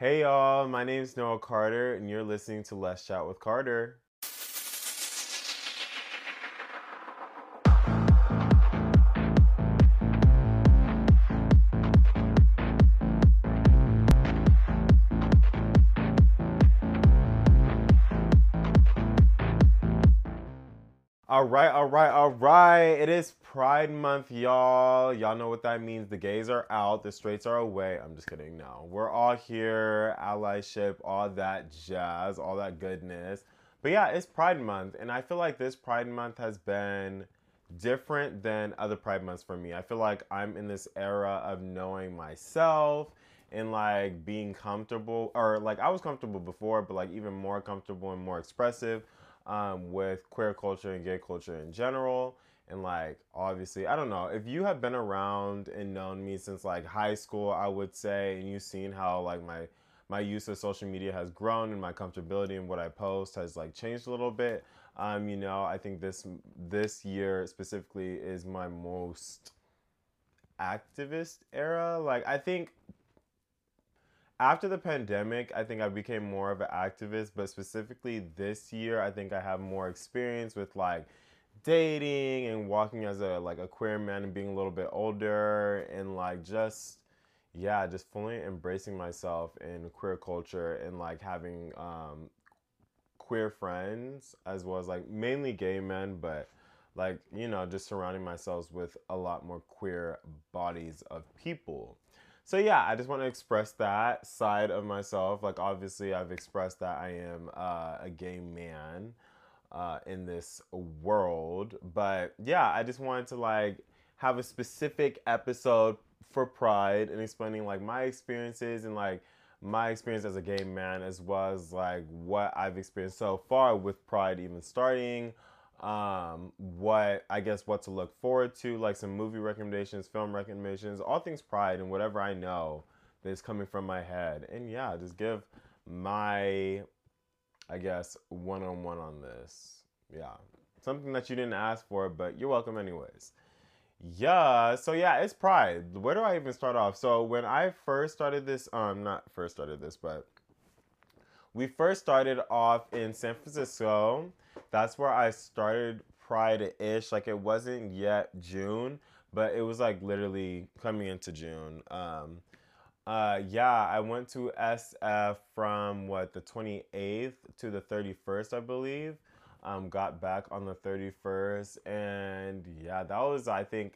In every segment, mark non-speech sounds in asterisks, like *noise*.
Hey y'all, my name is Noa Carter, and you're listening to Let's Chat with Carter. All right, all right, all right. It is Pride Month, y'all. Y'all know what that means. The gays are out, the straights are away. I'm just kidding. No, we're all here, allyship, all that jazz, all that goodness. But yeah, it's Pride Month, and I feel like this Pride Month has been different than other Pride Months for me. I feel like I'm in this era of knowing myself and like being comfortable, or like I was comfortable before, but like even more comfortable and more expressive um, with queer culture and gay culture in general. And like, obviously, I don't know if you have been around and known me since like high school, I would say, and you've seen how like my my use of social media has grown and my comfortability in what I post has like changed a little bit. Um, you know, I think this this year specifically is my most activist era. Like, I think after the pandemic, I think I became more of an activist, but specifically this year, I think I have more experience with like dating and walking as a like a queer man and being a little bit older and like just yeah, just fully embracing myself in queer culture and like having um queer friends as well as like mainly gay men, but like, you know, just surrounding myself with a lot more queer bodies of people so yeah, I just want to express that side of myself. Like obviously, I've expressed that I am uh, a gay man uh, in this world, but yeah, I just wanted to like have a specific episode for Pride and explaining like my experiences and like my experience as a gay man as well as like what I've experienced so far with Pride even starting um, what I guess what to look forward to, like some movie recommendations, film recommendations, all things Pride, and whatever I know that is coming from my head. And yeah, just give my, I guess, one on one on this. Yeah, something that you didn't ask for, but you're welcome anyways. Yeah, so yeah, it's Pride. Where do I even start off? So when I first started this, um, not first started this, but we first started off in San Francisco that's where I started Pride ish. Like it wasn't yet June, but it was like literally coming into June. Um, uh, yeah, I went to SF from what the 28th to the 31st, I believe. Um, got back on the 31st, and yeah, that was I think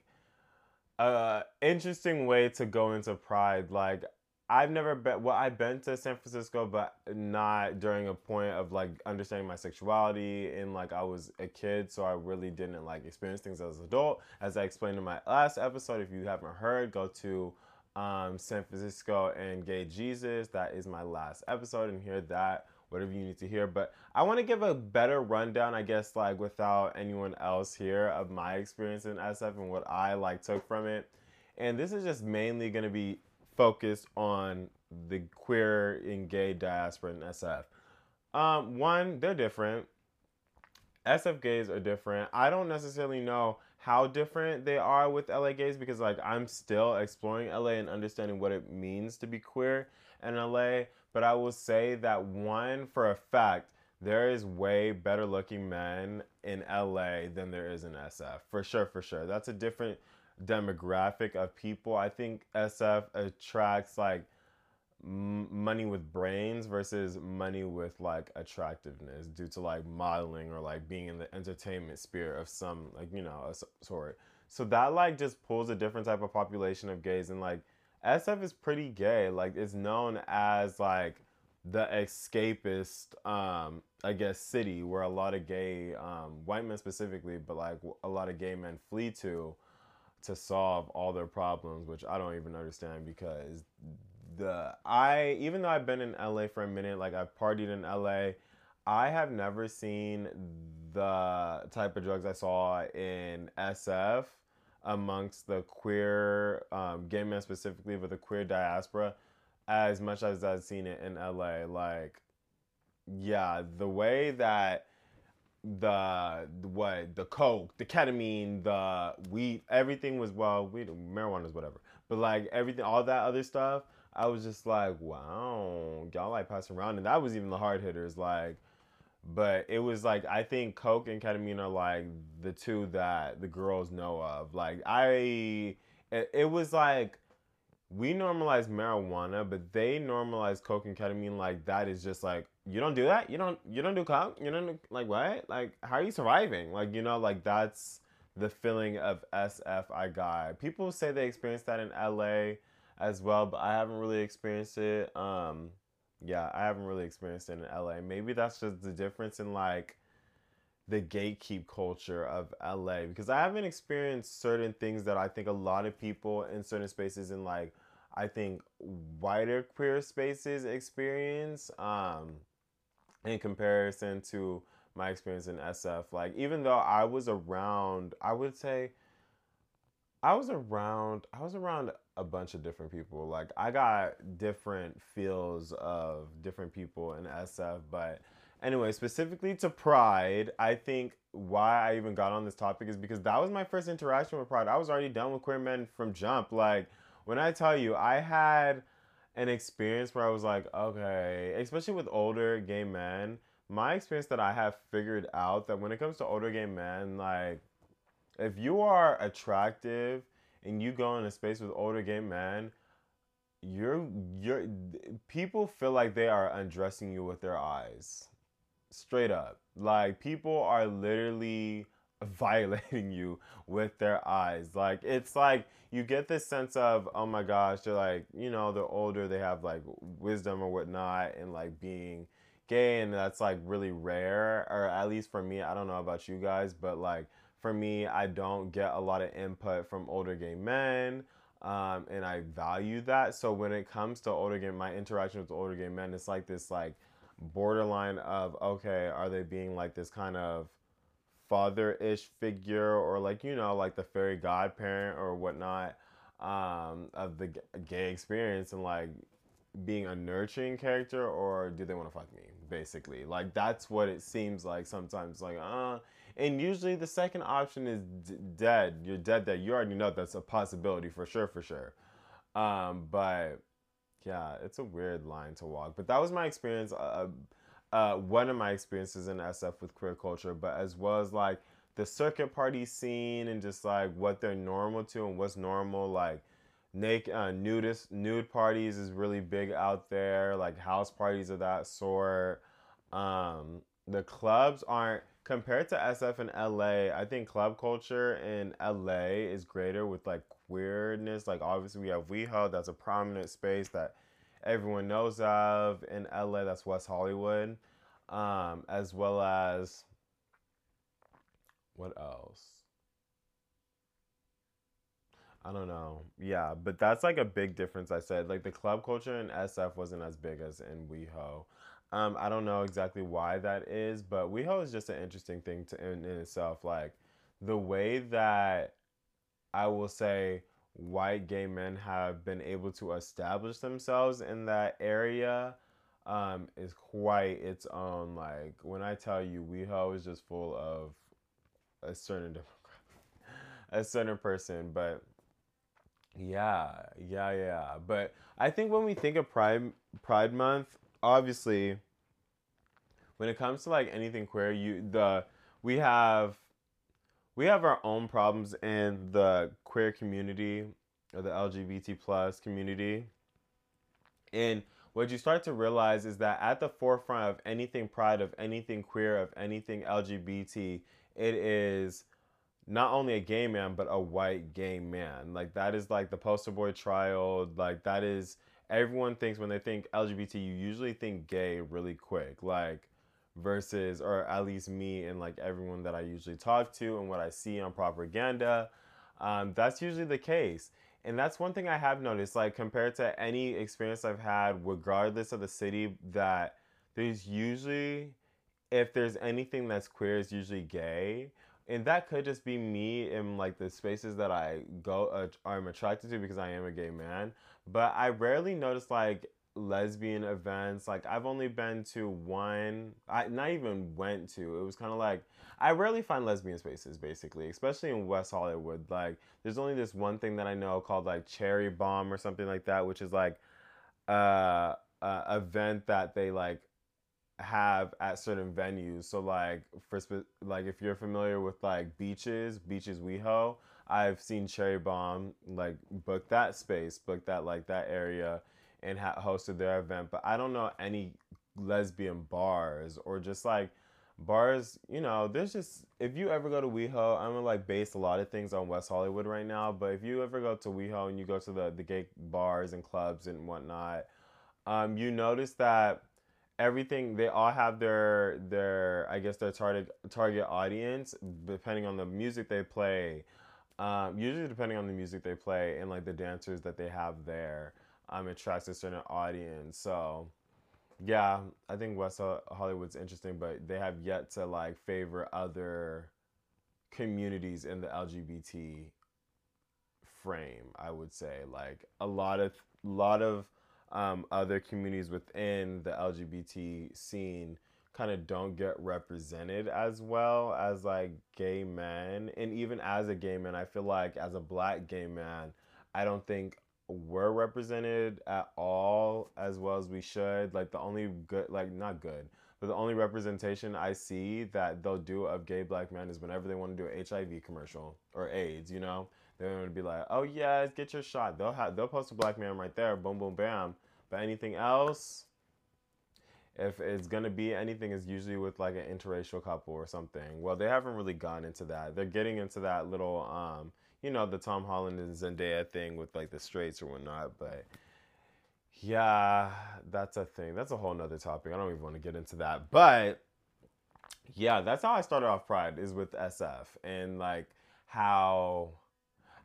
a interesting way to go into Pride. Like I've never been. Well, I've been to San Francisco, but not during a point of like understanding my sexuality and like I was a kid, so I really didn't like experience things as an adult. As I explained in my last episode, if you haven't heard, go to um, San Francisco and Gay Jesus. That is my last episode, and hear that whatever you need to hear. But I want to give a better rundown, I guess, like without anyone else here of my experience in SF and what I like took from it. And this is just mainly going to be focused on the queer and gay diaspora in SF. Um, one, they're different. SF gays are different. I don't necessarily know how different they are with LA gays because like I'm still exploring LA and understanding what it means to be queer in LA. But I will say that one for a fact, there is way better looking men in LA than there is in SF. For sure, for sure. That's a different demographic of people. I think SF attracts like money with brains versus money with like attractiveness due to like modeling or like being in the entertainment sphere of some like you know a sort. So that like just pulls a different type of population of gays and like SF is pretty gay. Like it's known as like the escapist um I guess city where a lot of gay um white men specifically but like a lot of gay men flee to to solve all their problems, which I don't even understand because the I even though I've been in LA for a minute, like I've partied in LA, I have never seen the type of drugs I saw in SF amongst the queer um, gay men specifically, but the queer diaspora, as much as I've seen it in LA. Like, yeah, the way that the what the coke, the ketamine, the weed, everything was well, weed, marijuana is whatever, but like everything, all that other stuff. I was just like, wow, y'all like passing around, and that was even the hard hitters, like. But it was like I think coke and ketamine are like the two that the girls know of. Like I, it, it was like we normalize marijuana, but they normalize coke and ketamine like that is just like you don't do that. You don't you don't do coke. You don't do, like what? Like how are you surviving? Like you know like that's the feeling of SF I got. People say they experienced that in LA as well, but I haven't really experienced it. Um, yeah, I haven't really experienced it in LA. Maybe that's just the difference in like the gatekeep culture of LA because I haven't experienced certain things that I think a lot of people in certain spaces in like I think wider queer spaces experience um, in comparison to my experience in SF. Like even though I was around, I would say I was around I was around a bunch of different people. Like I got different feels of different people in SF, but anyway, specifically to Pride, I think why I even got on this topic is because that was my first interaction with Pride. I was already done with queer men from jump. Like when I tell you, I had an experience where I was like, okay, especially with older gay men, my experience that I have figured out that when it comes to older gay men, like if you are attractive and you go in a space with older gay men, you're you're people feel like they are undressing you with their eyes. Straight up. Like people are literally *laughs* violating you with their eyes. Like it's like you get this sense of, oh my gosh, they're like, you know, they're older, they have like wisdom or whatnot, and like being gay, and that's like really rare, or at least for me, I don't know about you guys, but like for me, I don't get a lot of input from older gay men. Um, and I value that. So when it comes to older gay, my interaction with older gay men, it's like this like borderline of okay, are they being like this kind of father-ish figure or like you know like the fairy godparent or whatnot um, of the gay experience and like being a nurturing character or do they want to fuck me basically? Like that's what it seems like sometimes like uh and usually the second option is d- dead. You're dead that you already know that's a possibility for sure for sure. Um but yeah it's a weird line to walk but that was my experience uh, uh, one of my experiences in SF with queer culture, but as well as like the circuit party scene and just like what they're normal to and what's normal. Like naked uh, nudist nude parties is really big out there. Like house parties of that sort. Um, the clubs aren't compared to SF in LA. I think club culture in LA is greater with like queerness. Like obviously we have WeHo, that's a prominent space that everyone knows of in LA. That's West Hollywood, um, as well as what else? I don't know. Yeah, but that's like a big difference. I said like the club culture in SF wasn't as big as in WeHo. Um, I don't know exactly why that is, but WeHo is just an interesting thing to in, in itself. Like the way that I will say white gay men have been able to establish themselves in that area um, is quite its own. Like when I tell you, WeHo is just full of a certain *laughs* a certain person, but yeah, yeah, yeah. But I think when we think of Pride Pride Month, obviously, when it comes to like anything queer, you the we have we have our own problems in the queer community or the LGBT plus community. And what you start to realize is that at the forefront of anything pride, of anything queer, of anything LGBT, it is not only a gay man, but a white gay man. Like that is like the poster boy trial. Like that is everyone thinks when they think LGBT, you usually think gay really quick. Like versus or at least me and like everyone that I usually talk to and what I see on propaganda. Um, that's usually the case. And that's one thing I have noticed, like compared to any experience I've had, regardless of the city, that there's usually, if there's anything that's queer, is usually gay. And that could just be me in like the spaces that I go, uh, I'm attracted to because I am a gay man. But I rarely notice like lesbian events. Like I've only been to one. I not even went to. It was kind of like I rarely find lesbian spaces, basically, especially in West Hollywood. Like there's only this one thing that I know called like Cherry Bomb or something like that, which is like uh, uh event that they like have at certain venues. So like for spe- like if you're familiar with like beaches, beaches WeHo, I've seen Cherry Bomb like book that space, book that like that area, and ha- hosted their event. But I don't know any lesbian bars or just like bars. You know, there's just if you ever go to WeHo, I'm gonna like base a lot of things on West Hollywood right now. But if you ever go to WeHo and you go to the the gay bars and clubs and whatnot, um, you notice that everything they all have their their I guess their target target audience depending on the music they play. Um, usually depending on the music they play and like the dancers that they have there, um, attracts a certain audience. So yeah, I think West Hollywood's interesting, but they have yet to like favor other communities in the LGBT frame. I would say like a lot of lot of um, other communities within the LGBT scene kind of don't get represented as well as like gay men. And even as a gay man, I feel like as a black gay man, I don't think we're represented at all as well as we should. Like the only good, like not good, but the only representation I see that they'll do of gay black men is whenever they want to do an HIV commercial or AIDS, you know? They're to be like, oh yes, get your shot. They'll have, they'll post a black man right there, boom, boom, bam but anything else, if it's gonna be anything, is usually with like an interracial couple or something. Well, they haven't really gone into that. They're getting into that little, um, you know, the Tom Holland and Zendaya thing with like the straights or whatnot. But yeah, that's a thing. That's a whole nother topic. I don't even want to get into that. But yeah, that's how I started off Pride is with SF and like how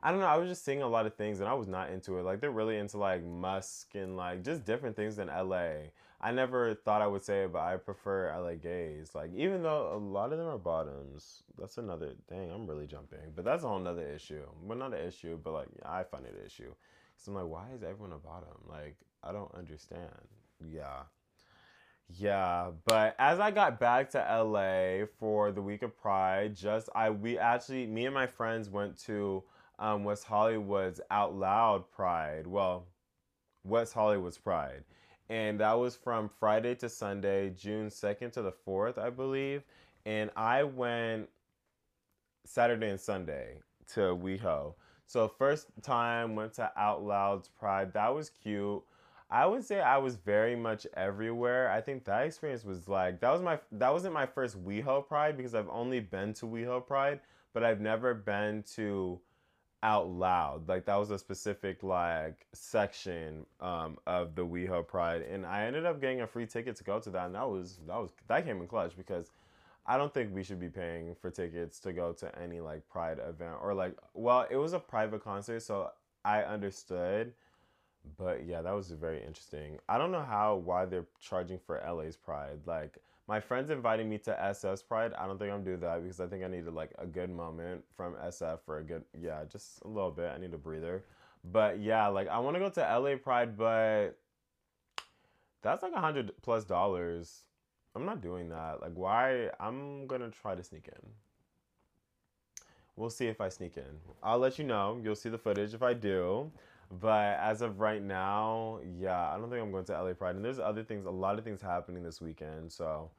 I don't know. I was just seeing a lot of things and I was not into it. Like they're really into like Musk and like just different things than LA. I never thought I would say it, but I prefer LA gays. Like even though a lot of them are bottoms, that's another thing. I'm really jumping, but that's a whole nother issue. Well, not an issue, but like I find it an issue. So I'm like, why is everyone a bottom? Like I don't understand. Yeah. Yeah, but as I got back to LA for the week of Pride, just I we actually me and my friends went to um, West Hollywood's Out Loud Pride. Well, West Hollywood's Pride. And that was from Friday to Sunday, June 2nd to the 4th, I believe. And I went Saturday and Sunday to WeHo. So first time went to Out Loud's Pride. That was cute. I would say I was very much everywhere. I think that experience was like that was my that wasn't my first WeHo Pride because I've only been to WeHo Pride, but I've never been to out loud. Like that was a specific like section um, of the WeHo Pride, and I ended up getting a free ticket to go to that, and that was that was that came in clutch because I don't think we should be paying for tickets to go to any like Pride event or like well, it was a private concert, so I understood. But yeah, that was very interesting. I don't know how why they're charging for LA's Pride. Like my friends invited me to SF Pride. I don't think I'm doing that because I think I needed like a good moment from SF for a good yeah, just a little bit. I need a breather. But yeah, like I want to go to LA Pride, but that's like a hundred plus dollars. I'm not doing that. Like why? I'm gonna try to sneak in. We'll see if I sneak in. I'll let you know. You'll see the footage if I do. But as of right now, yeah, I don't think I'm going to LA Pride. And there's other things, a lot of things happening this weekend. So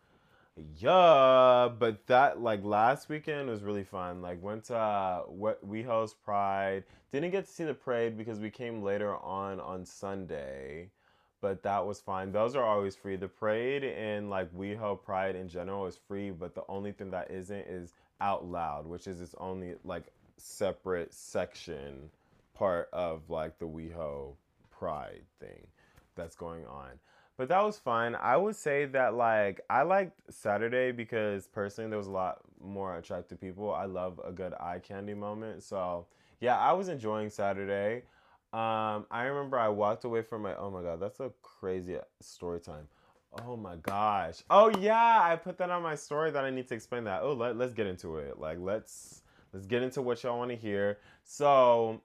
yeah, but that like last weekend was really fun. Like went to uh, what WeHo's Pride. Didn't get to see the parade because we came later on on Sunday, but that was fine. Those are always free. The parade and like WeHo Pride in general is free, but the only thing that isn't is Out Loud, which is its only like separate section part of like the WeHo Pride thing that's going on. But that was fun. I would say that like I liked Saturday because personally there was a lot more attractive people. I love a good eye candy moment. So yeah, I was enjoying Saturday. Um, I remember I walked away from my oh my god, that's a crazy story time. Oh my gosh. Oh yeah, I put that on my story that I need to explain that. Oh, let, let's get into it. Like let's let's get into what y'all want to hear. So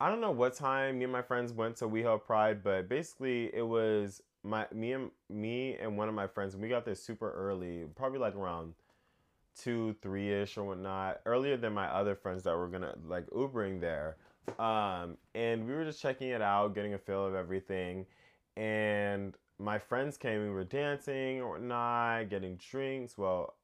I don't know what time me and my friends went to WeHo Pride, but basically it was my me and me and one of my friends. We got there super early, probably like around two, three ish or whatnot, earlier than my other friends that were gonna like Ubering there. Um, and we were just checking it out, getting a feel of everything. And my friends came, we were dancing or not, getting drinks. Well,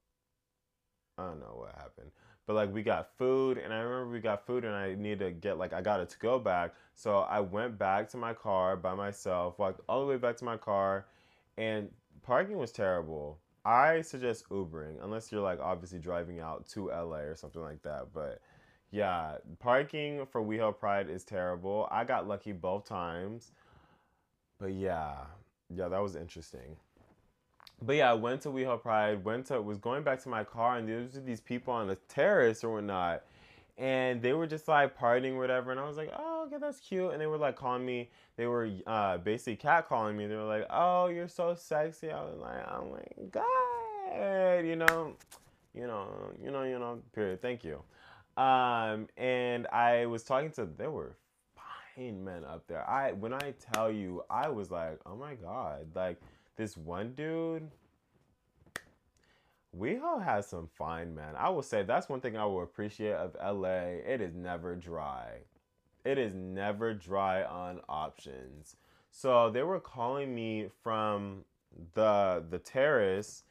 I don't know what happened. But like we got food and I remember we got food and I needed to get like I got it to go back. So I went back to my car by myself, walked all the way back to my car and parking was terrible. I suggest Ubering unless you're like obviously driving out to LA or something like that. But yeah, parking for WeHo Pride is terrible. I got lucky both times. But yeah, yeah, that was interesting. But yeah, I went to WeHo Pride, went to was going back to my car and there was these people on the terrace or whatnot. And they were just like partying whatever, and I was like, "Oh, okay, that's cute." And they were like calling me, they were uh, basically cat calling me. They were like, "Oh, you're so sexy." I was like, "Oh my god," you know, you know, you know, you know. Period. Thank you. Um, and I was talking to there were fine men up there. I when I tell you, I was like, "Oh my god!" Like this one dude. WeHo has some fine men. I will say that's one thing I will appreciate of LA. It is never dry. It is never dry on options. So they were calling me from the the terrace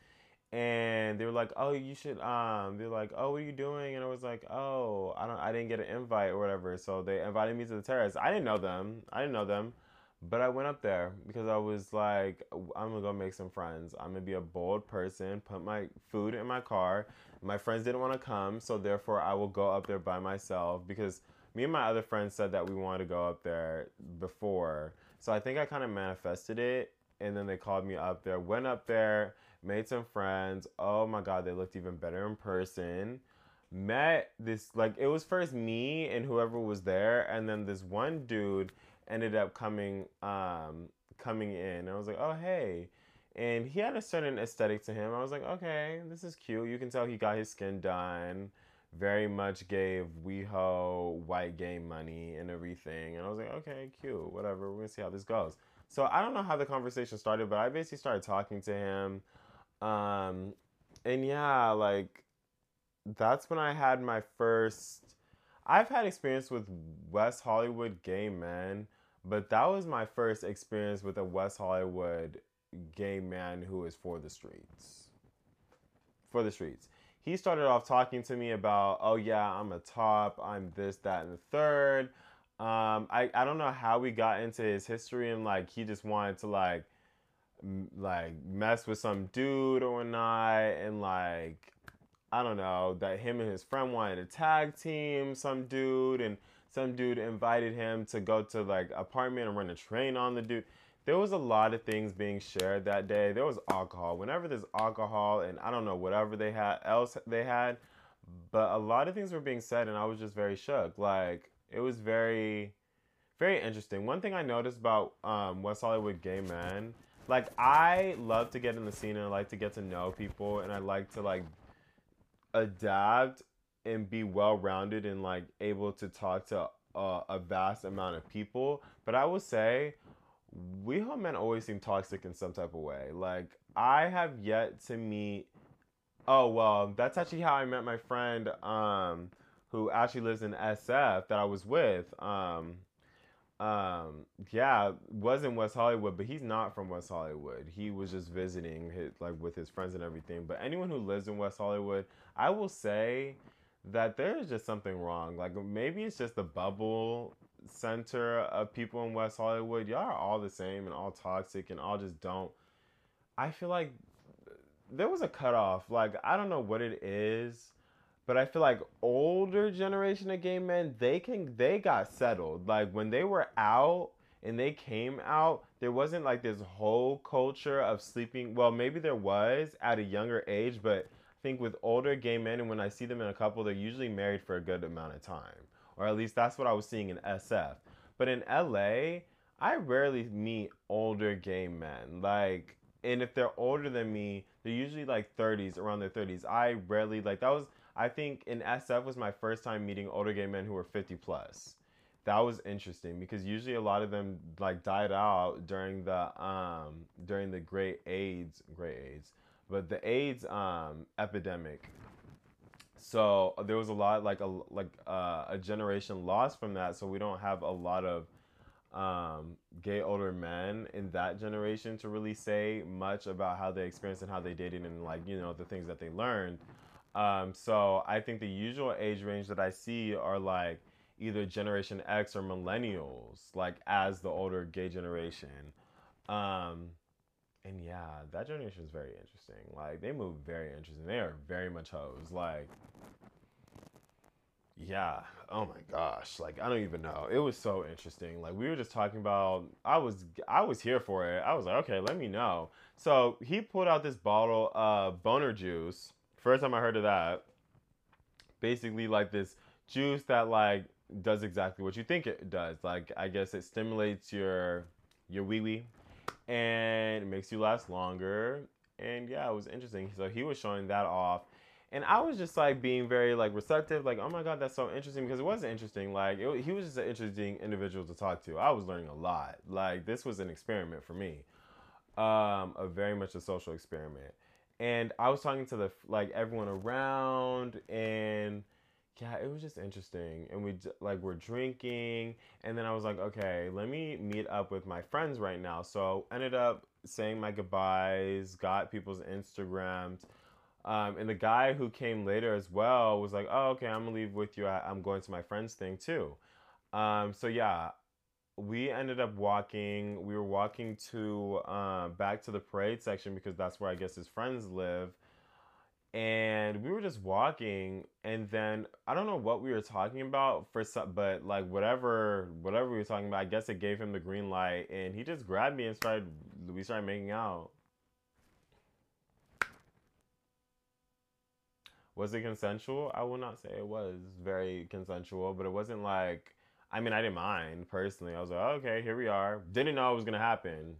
and they were like, "Oh, you should." Um, they're like, "Oh, what are you doing?" And I was like, "Oh, I don't, I didn't get an invite or whatever." So they invited me to the terrace. I didn't know them. I didn't know them, but I went up there because I was like, "I'm gonna go make some friends. I'm gonna be a bold person. Put my food in my car. My friends didn't want to come, so therefore I will go up there by myself because me and my other friends said that we wanted to go up there before. So I think I kind of manifested it, and then they called me up there. Went up there made some friends. Oh my god, they looked even better in person. Met this like it was first me and whoever was there, and then this one dude ended up coming um coming in. I was like, oh hey. And he had a certain aesthetic to him. I was like, okay, this is cute. You can tell he got his skin done. Very much gave WeHo white game money and everything. And I was like, okay, cute, whatever. We're gonna see how this goes. So I don't know how the conversation started, but I basically started talking to him. Um, and yeah, like that's when I had my first. I've had experience with West Hollywood gay men, but that was my first experience with a West Hollywood gay man who is for the streets. For the streets. He started off talking to me about, oh yeah, I'm a top, I'm this, that, and the third. Um, I, I don't know how we got into his history and like he just wanted to like like mess with some dude or not and like I don't know that him and his friend wanted to tag team some dude and some dude invited him to go to like apartment and run a train on the dude. There was a lot of things being shared that day. There was alcohol. Whenever there's alcohol and I don't know whatever they had else they had, but a lot of things were being said and I was just very shook. Like it was very very interesting. One thing I noticed about um, West Hollywood gay men like I love to get in the scene and I like to get to know people and I like to like adapt and be well rounded and like able to talk to uh, a vast amount of people. But I will say, WeHo men always seem toxic in some type of way. Like I have yet to meet. Oh well, that's actually how I met my friend, um, who actually lives in SF that I was with. Um, um yeah was in west hollywood but he's not from west hollywood he was just visiting his, like with his friends and everything but anyone who lives in west hollywood i will say that there's just something wrong like maybe it's just the bubble center of people in west hollywood y'all are all the same and all toxic and all just don't i feel like there was a cutoff like i don't know what it is but I feel like older generation of gay men, they can they got settled. Like when they were out and they came out, there wasn't like this whole culture of sleeping. Well, maybe there was at a younger age, but think with older gay men, and when I see them in a couple, they're usually married for a good amount of time, or at least that's what I was seeing in SF. But in LA, I rarely meet older gay men. Like, and if they're older than me, they're usually like 30s, around their 30s. I rarely like that was I think in SF was my first time meeting older gay men who were 50 plus. That was interesting because usually a lot of them like died out during the um during the great AIDS great AIDS but the AIDS um epidemic. so there was a lot like a like uh, a generation lost from that. So we don't have a lot of um, gay older men in that generation to really say much about how they experienced and how they dated and like you know the things that they learned. Um, so I think the usual age range that I see are like either Generation X or millennials, like as the older gay generation. Um, and yeah, that generation is very interesting. Like they move very interesting. They are very much hoes. Like yeah. Oh my gosh. Like I don't even know. It was so interesting. Like we were just talking about I was I was here for it. I was like, "Okay, let me know." So, he pulled out this bottle of boner juice. First time I heard of that. Basically like this juice that like does exactly what you think it does. Like I guess it stimulates your your wee wee and it makes you last longer. And yeah, it was interesting. So he was showing that off and I was just like being very like receptive, like, oh my god, that's so interesting because it wasn't interesting. Like, it, he was just an interesting individual to talk to. I was learning a lot. Like, this was an experiment for me, um, a very much a social experiment. And I was talking to the like everyone around, and yeah, it was just interesting. And we like we're drinking, and then I was like, okay, let me meet up with my friends right now. So ended up saying my goodbyes, got people's Instagrams um, and the guy who came later as well was like, "Oh, okay, I'm gonna leave with you. I, am going to my friend's thing too." Um, so yeah, we ended up walking. We were walking to uh, back to the parade section because that's where I guess his friends live. And we were just walking, and then I don't know what we were talking about for some, but like whatever, whatever we were talking about, I guess it gave him the green light, and he just grabbed me and started. We started making out. Was it consensual? I will not say it was very consensual, but it wasn't like I mean I didn't mind personally. I was like, oh, okay, here we are. Didn't know it was gonna happen.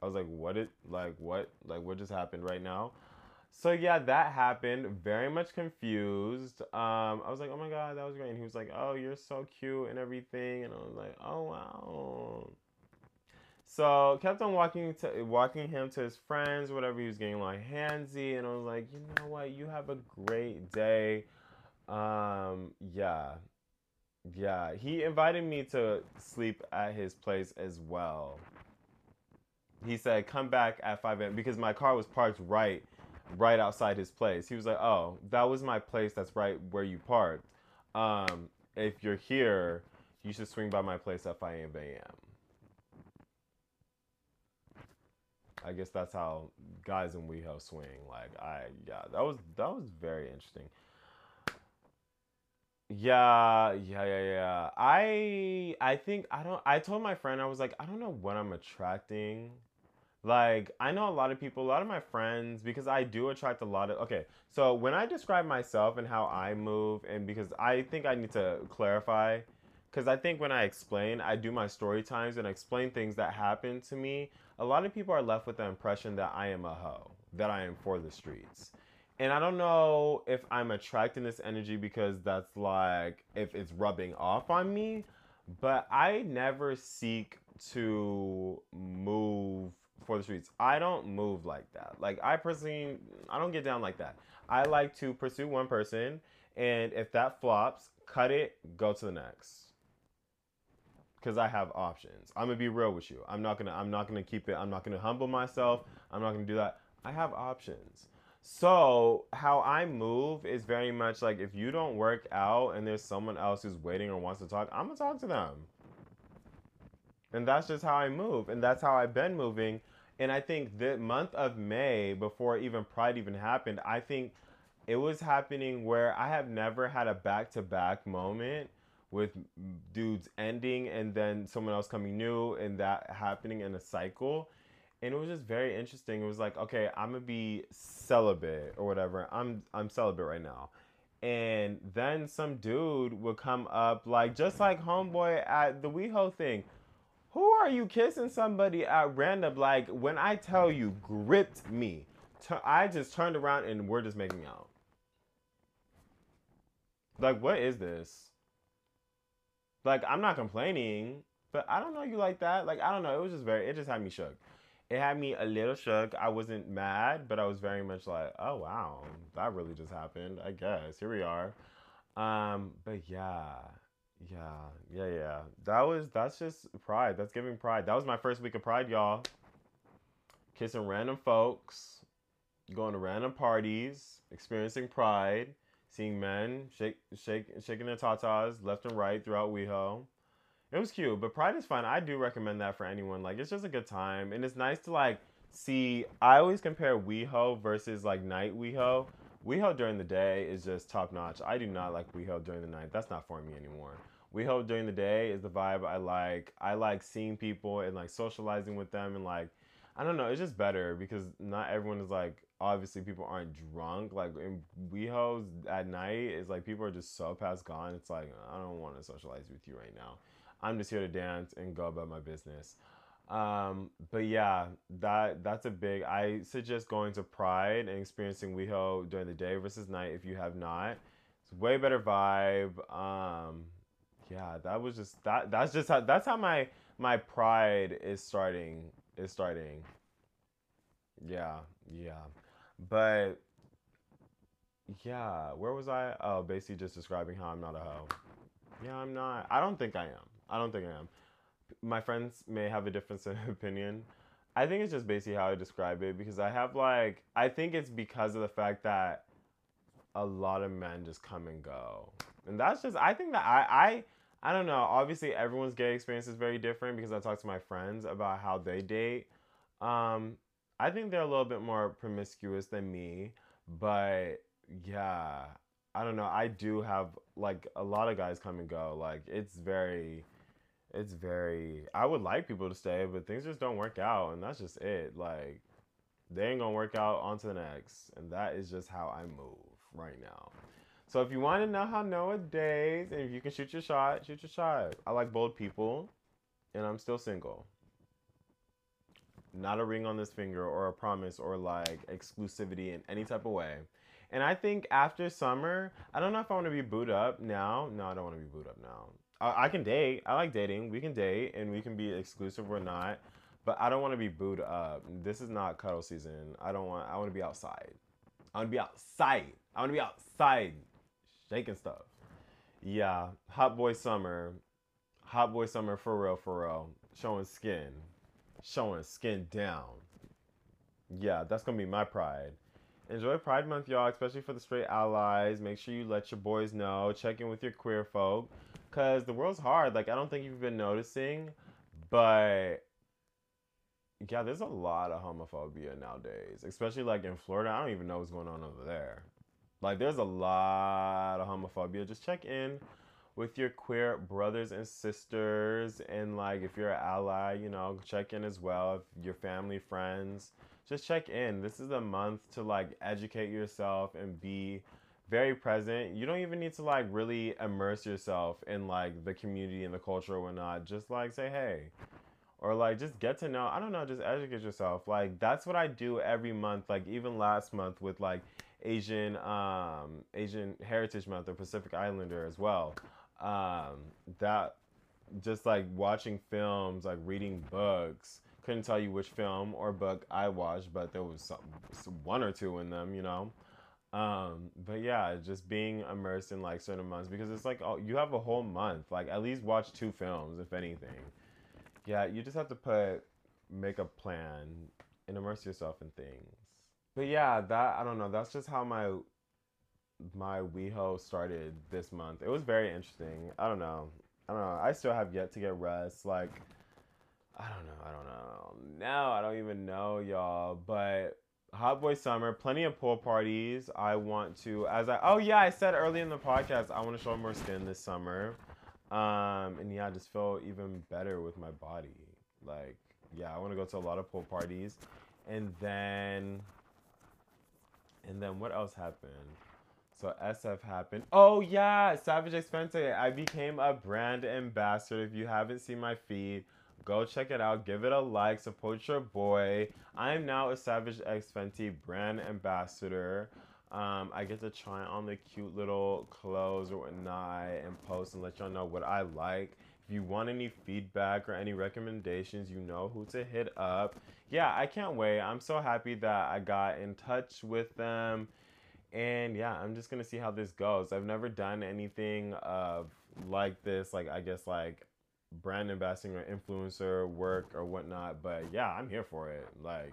I was like, what it like what like what just happened right now? So yeah, that happened. Very much confused. Um, I was like, oh my god, that was great. And he was like, oh, you're so cute and everything. And I was like, oh wow. So kept on walking to walking him to his friends, whatever he was getting like handsy, and I was like, you know what, you have a great day. Um, yeah. Yeah. He invited me to sleep at his place as well. He said, come back at 5 a.m. because my car was parked right right outside his place. He was like, Oh, that was my place that's right where you parked. Um, if you're here, you should swing by my place at 5 a.m. I guess that's how guys in WeHo swing. Like I yeah, that was that was very interesting. Yeah, yeah, yeah, yeah. I I think I don't I told my friend I was like, I don't know what I'm attracting. Like, I know a lot of people, a lot of my friends, because I do attract a lot of. Okay, so when I describe myself and how I move, and because I think I need to clarify, because I think when I explain, I do my story times and explain things that happen to me a lot of people are left with the impression that I am a hoe, that I am for the streets. And I don't know if I'm attracting this energy because that's like, if it's rubbing off on me, but I never seek to move for the streets. I don't move like that. Like, I personally, I don't get down like that. I like to pursue one person, and if that flops, cut it, go to the next because I have options. I'm gonna be real with you. I'm not gonna I'm not gonna keep it. I'm not gonna humble myself. I'm not gonna do that. I have options. So how I move is very much like if you don't work out and there's someone else who's waiting or wants to talk, I'm gonna talk to them. And that's just how I move, and that's how I've been moving. And I think the month of May, before even Pride even happened, I think it was happening where I have never had a back to back moment with dudes ending and then someone else coming new and that happening in a cycle. And it was just very interesting. It was like okay i'm gonna be celibate or whatever. I'm i'm celibate right now. And then some dude would come up like just like homeboy at the WeHo thing who are you kissing somebody at random like when i tell you gripped me I just turned around and we're just making out like what is this like I'm not complaining, but I don't know you like that. Like I don't know. It was just very. It just had me shook. it had me a little shook. I wasn't mad, but I was very much like, oh wow, that really just happened. I guess here we are. Um, but yeah, yeah, yeah, yeah. That was that's just pride. That's giving pride. That was my first week of pride, y'all. Kissing random folks, going to random parties, experiencing pride, seeing men shake, shake, shaking their tatas left and right throughout WeHo. It was cute, but Pride is fun. I do recommend that for anyone. Like, it's just a good time, and it's nice to like see. I always compare WeHo versus like night WeHo. WeHo during the day is just top notch. I do not like WeHo during the night. That's not for me anymore. WeHo during the day is the vibe I like. I like seeing people and like socializing with them and like I don't know. It's just better because not everyone is like obviously people aren't drunk. Like in WeHos at night, it's like people are just so past gone. It's like I don't want to socialize with you right now. I'm just here to dance and go about my business. Um, but yeah, that that's a big. I suggest going to Pride and experiencing WeHo during the day versus night if you have not. It's way better vibe. Um, yeah, that was just that. That's just how. That's how my my Pride is starting. Is starting. Yeah, yeah, but yeah, where was I? Oh, basically just describing how I'm not a hoe. Yeah, I'm not. I don't think I am. I don't think I am. My friends may have a difference of *laughs* opinion. I think it's just basically how I describe it because I have like I think it's because of the fact that a lot of men just come and go. And that's just I think that I I I don't know. Obviously everyone's gay experience is very different because I talk to my friends about how they date. Um I think they're a little bit more promiscuous than me, but yeah, I don't know. I do have like a lot of guys come and go. Like it's very it's very I would like people to stay, but things just don't work out and that's just it. Like they ain't gonna work out on to the next. And that is just how I move right now. So if you want to know how Noa days and if you can shoot your shot, shoot your shot. I like bold people and I'm still single. Not a ring on this finger or a promise or like exclusivity in any type of way. And I think after summer, I don't know if I want to be booed up now. No, I don't want to be booed up now. I, I can date. I like dating. We can date and we can be exclusive or not. But I don't want to be booed up. This is not cuddle season. I don't want. I want to be outside. I want to be outside. I want to be outside, shaking stuff. Yeah, hot boy summer, hot boy summer for real, for real. Showing skin, showing skin down. Yeah, that's gonna be my pride. Enjoy Pride Month, y'all, especially for the straight allies. Make sure you let your boys know. Check in with your queer folk because the world's hard. Like I don't think you've been noticing, but yeah, there's a lot of homophobia nowadays, especially like in Florida. I don't even know what's going on over there. Like there's a lot of homophobia. Just check in with your queer brothers and sisters and like if you're an ally, you know, check in as well. If your family, friends, just check in. This is a month to like educate yourself and be very present. You don't even need to like really immerse yourself in like the community and the culture or whatnot. Just like say hey. Or like just get to know, I don't know, just educate yourself. Like that's what I do every month. Like even last month with like Asian um Asian Heritage Month or Pacific Islander as well. Um that just like watching films, like reading books. Couldn't tell you which film or book I watched, but there was some, one or two in them, you know. Um, but yeah, just being immersed in like certain months because it's like oh, you have a whole month. Like at least watch two films, if anything. Yeah, you just have to put make a plan and immerse yourself in things. But yeah, that I don't know. That's just how my my WeHo started this month. It was very interesting. I don't know. I don't know. I still have yet to get rest. Like I don't know. I don't know. Now I don't even know, y'all. But Hot Boy Summer, plenty of pool parties. I want to, as I, oh yeah, I said early in the podcast, I want to show more skin this summer. Um, and yeah, I just feel even better with my body. Like, yeah, I want to go to a lot of pool parties. And then, and then what else happened? So SF happened. Oh yeah, Savage Fenty. I became a brand ambassador. If you haven't seen my feed, Go check it out. Give it a like. Support your boy. I am now a Savage X Fenty brand ambassador. Um, I get to try on the cute little clothes or whatnot and post and let y'all know what I like. if you want any feedback or any recommendations, you know who to hit up. Yeah, I can't wait. I'm so happy that I got in touch with them. And yeah, I'm just gonna see how this goes. I've never done anything of like this, like I guess like brand ambassador or influencer work or whatnot. But yeah, I'm here for it. Like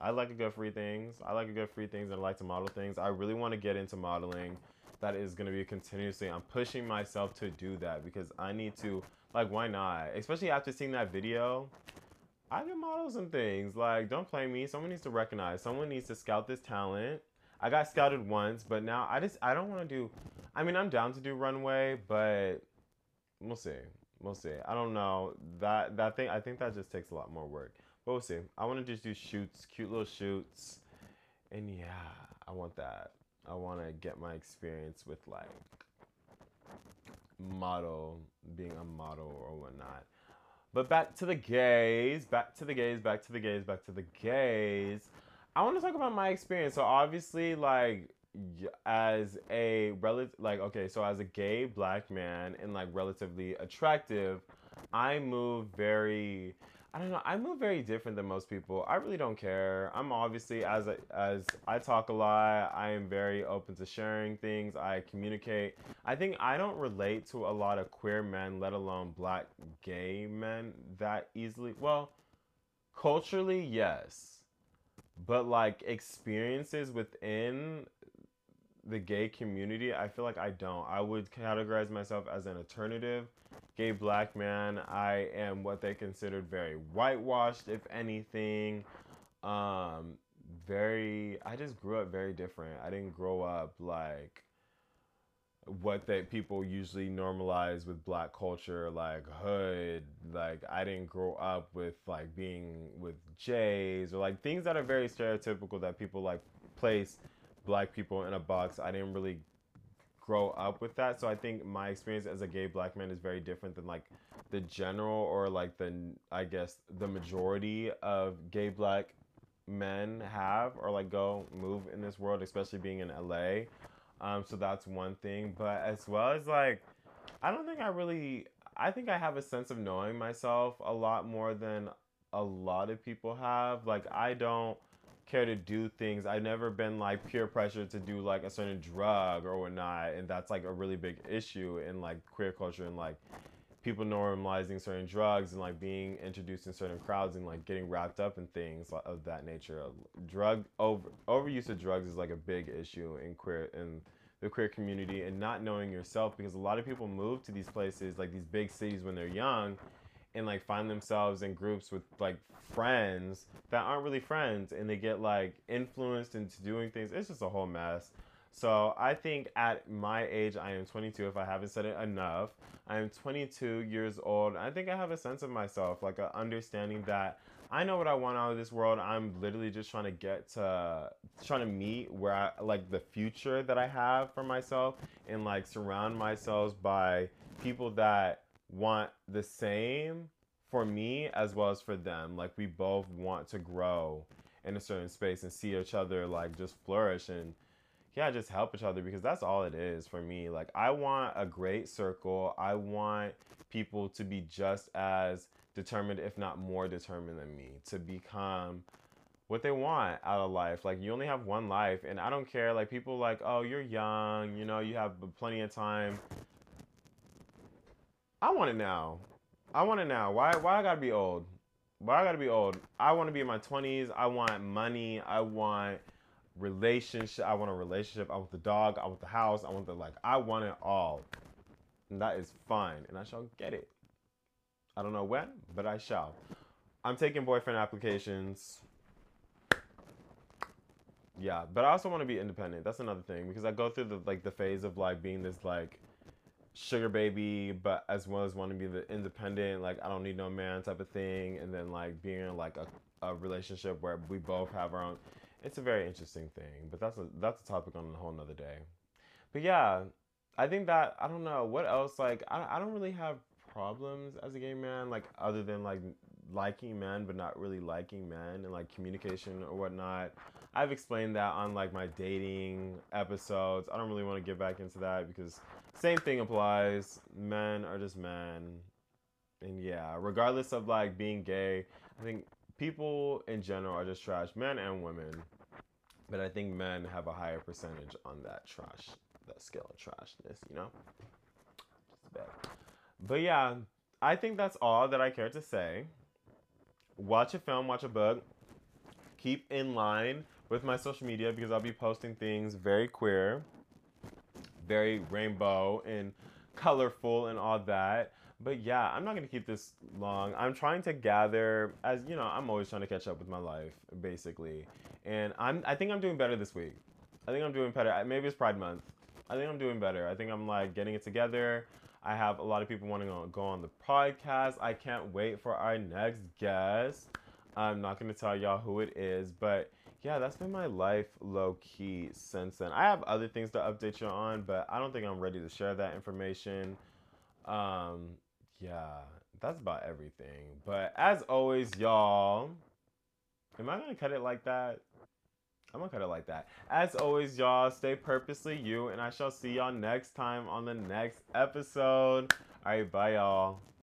I like a good free things. I like a good free things and I like to model things. I really want to get into modeling. That is going to be continuously. I'm pushing myself to do that because I need to. Like, why not? Especially after seeing that video. I can model some things. Like, don't play me. Someone needs to recognize. Someone needs to scout this talent. I got scouted once, but now I just I don't want to do. I mean, I'm down to do runway, but we'll see. We'll see. I don't know that that thing. I think that just takes a lot more work. But we'll see. I want to just do shoots, cute little shoots, and yeah, I want that. I want to get my experience with like model, being a model or whatnot. But back to the gays, back to the gays, back to the gays, back to the gays. I want to talk about my experience. So obviously, like as a relative, like okay, so as a gay black man and like relatively attractive, I move very I don't know. I move very different than most people. I really don't care. I'm obviously as a, as I talk a lot. I am very open to sharing things. I communicate. I think I don't relate to a lot of queer men, let alone black gay men, that easily. Well, culturally, yes, but like experiences within the gay community, I feel like I don't. I would categorize myself as an alternative gay black man. I am what they considered very whitewashed, if anything. Um, very, I just grew up very different. I didn't grow up like what that people usually normalize with black culture like hood like i didn't grow up with like being with jays or like things that are very stereotypical that people like place black people in a box. I didn't really grow up with that. So I think my experience as a gay black man is very different than like the general or like the I guess the majority of gay black men have or like go move in this world, especially being in LA. Um, so that's one thing. But as well as like, I don't think I really. I think I have a sense of knowing myself a lot more than a lot of people have. Like I don't care to do things. I've never been like peer pressure to do like a certain drug or whatnot, and that's like a really big issue in like queer culture and like people normalizing certain drugs and like being introduced in certain crowds and like getting wrapped up in things of that nature. Drug over overuse of drugs is like a big issue in queer in the queer community and not knowing yourself because a lot of people move to these places like these big cities when they're young and like find themselves in groups with like friends that aren't really friends and they get like influenced into doing things. It's just a whole mess. So I think at my age, I am 22. If I haven't said it enough, I am 22 years old. I think I have a sense of myself, like a understanding that I know what I want out of this world. I'm literally just trying to get to, trying to meet where I like the future that I have for myself, and like surround myself by people that want the same for me as well as for them. Like we both want to grow in a certain space and see each other like just flourish and yeah, just help each other because that's all it is for me. Like I want a great circle. I want people to be just as determined if not more determined than me to become what they want out of life. Like you only have one life and I don't care like people like, "Oh, you're young, you know, you have plenty of time." I want it now. I want it now. Why? Why I gotta be old? Why I gotta be old? I want to be in my twenties. I want money. I want relationship. I want a relationship. I want the dog. I want the house. I want the like. I want it all, and that is fine, and I shall get it. I don't know when, but I shall. I'm taking boyfriend applications. Yeah, but I also want to be independent. That's another thing because I go through the like the phase of like being this like sugar baby, but as well as wanting to be the independent, like I don't need no man type of thing, and then like being in like a, a relationship where we both have our own. It's a very interesting thing, but that's a that's a topic on a whole nother day. But yeah, I think that I don't know what else. Like I I don't really have problems as a gay man, like other than like liking men but not really liking men and like communication or whatnot. I've explained that on like my dating episodes. I don't really want to get back into that because same thing applies. Men are just men. and yeah, regardless of like being gay, I think people in general are just trash, men and women. But I think men have a higher percentage on that trash, that scale of trashness, you know? Just bad. But yeah, I think that's all that I care to say. Watch a film, watch a book. Keep in line with my social media because I'll be posting things very queer, very rainbow and colorful and all that. But yeah, I'm not gonna keep this long. I'm trying to gather, as you know, I'm always trying to catch up with my life, basically. And I'm, I think I'm doing better this week. I think I'm doing better. Maybe it's Pride Month. I think I'm doing better. I think I'm like getting it together. I have a lot of people wanting to go on the podcast. I can't wait for our next guest. I'm not to tell y'all who it is, but yeah, that's been my life low key since then. I have other things to update you on, but I don't think I'm ready to share that information. Um, yeah, that's about everything. But as always, y'all, am I to cut it like that? I'm gonna cut it like that. As always, y'all, stay purposely you, and I shall see y'all next time on the next episode. All right, bye, y'all.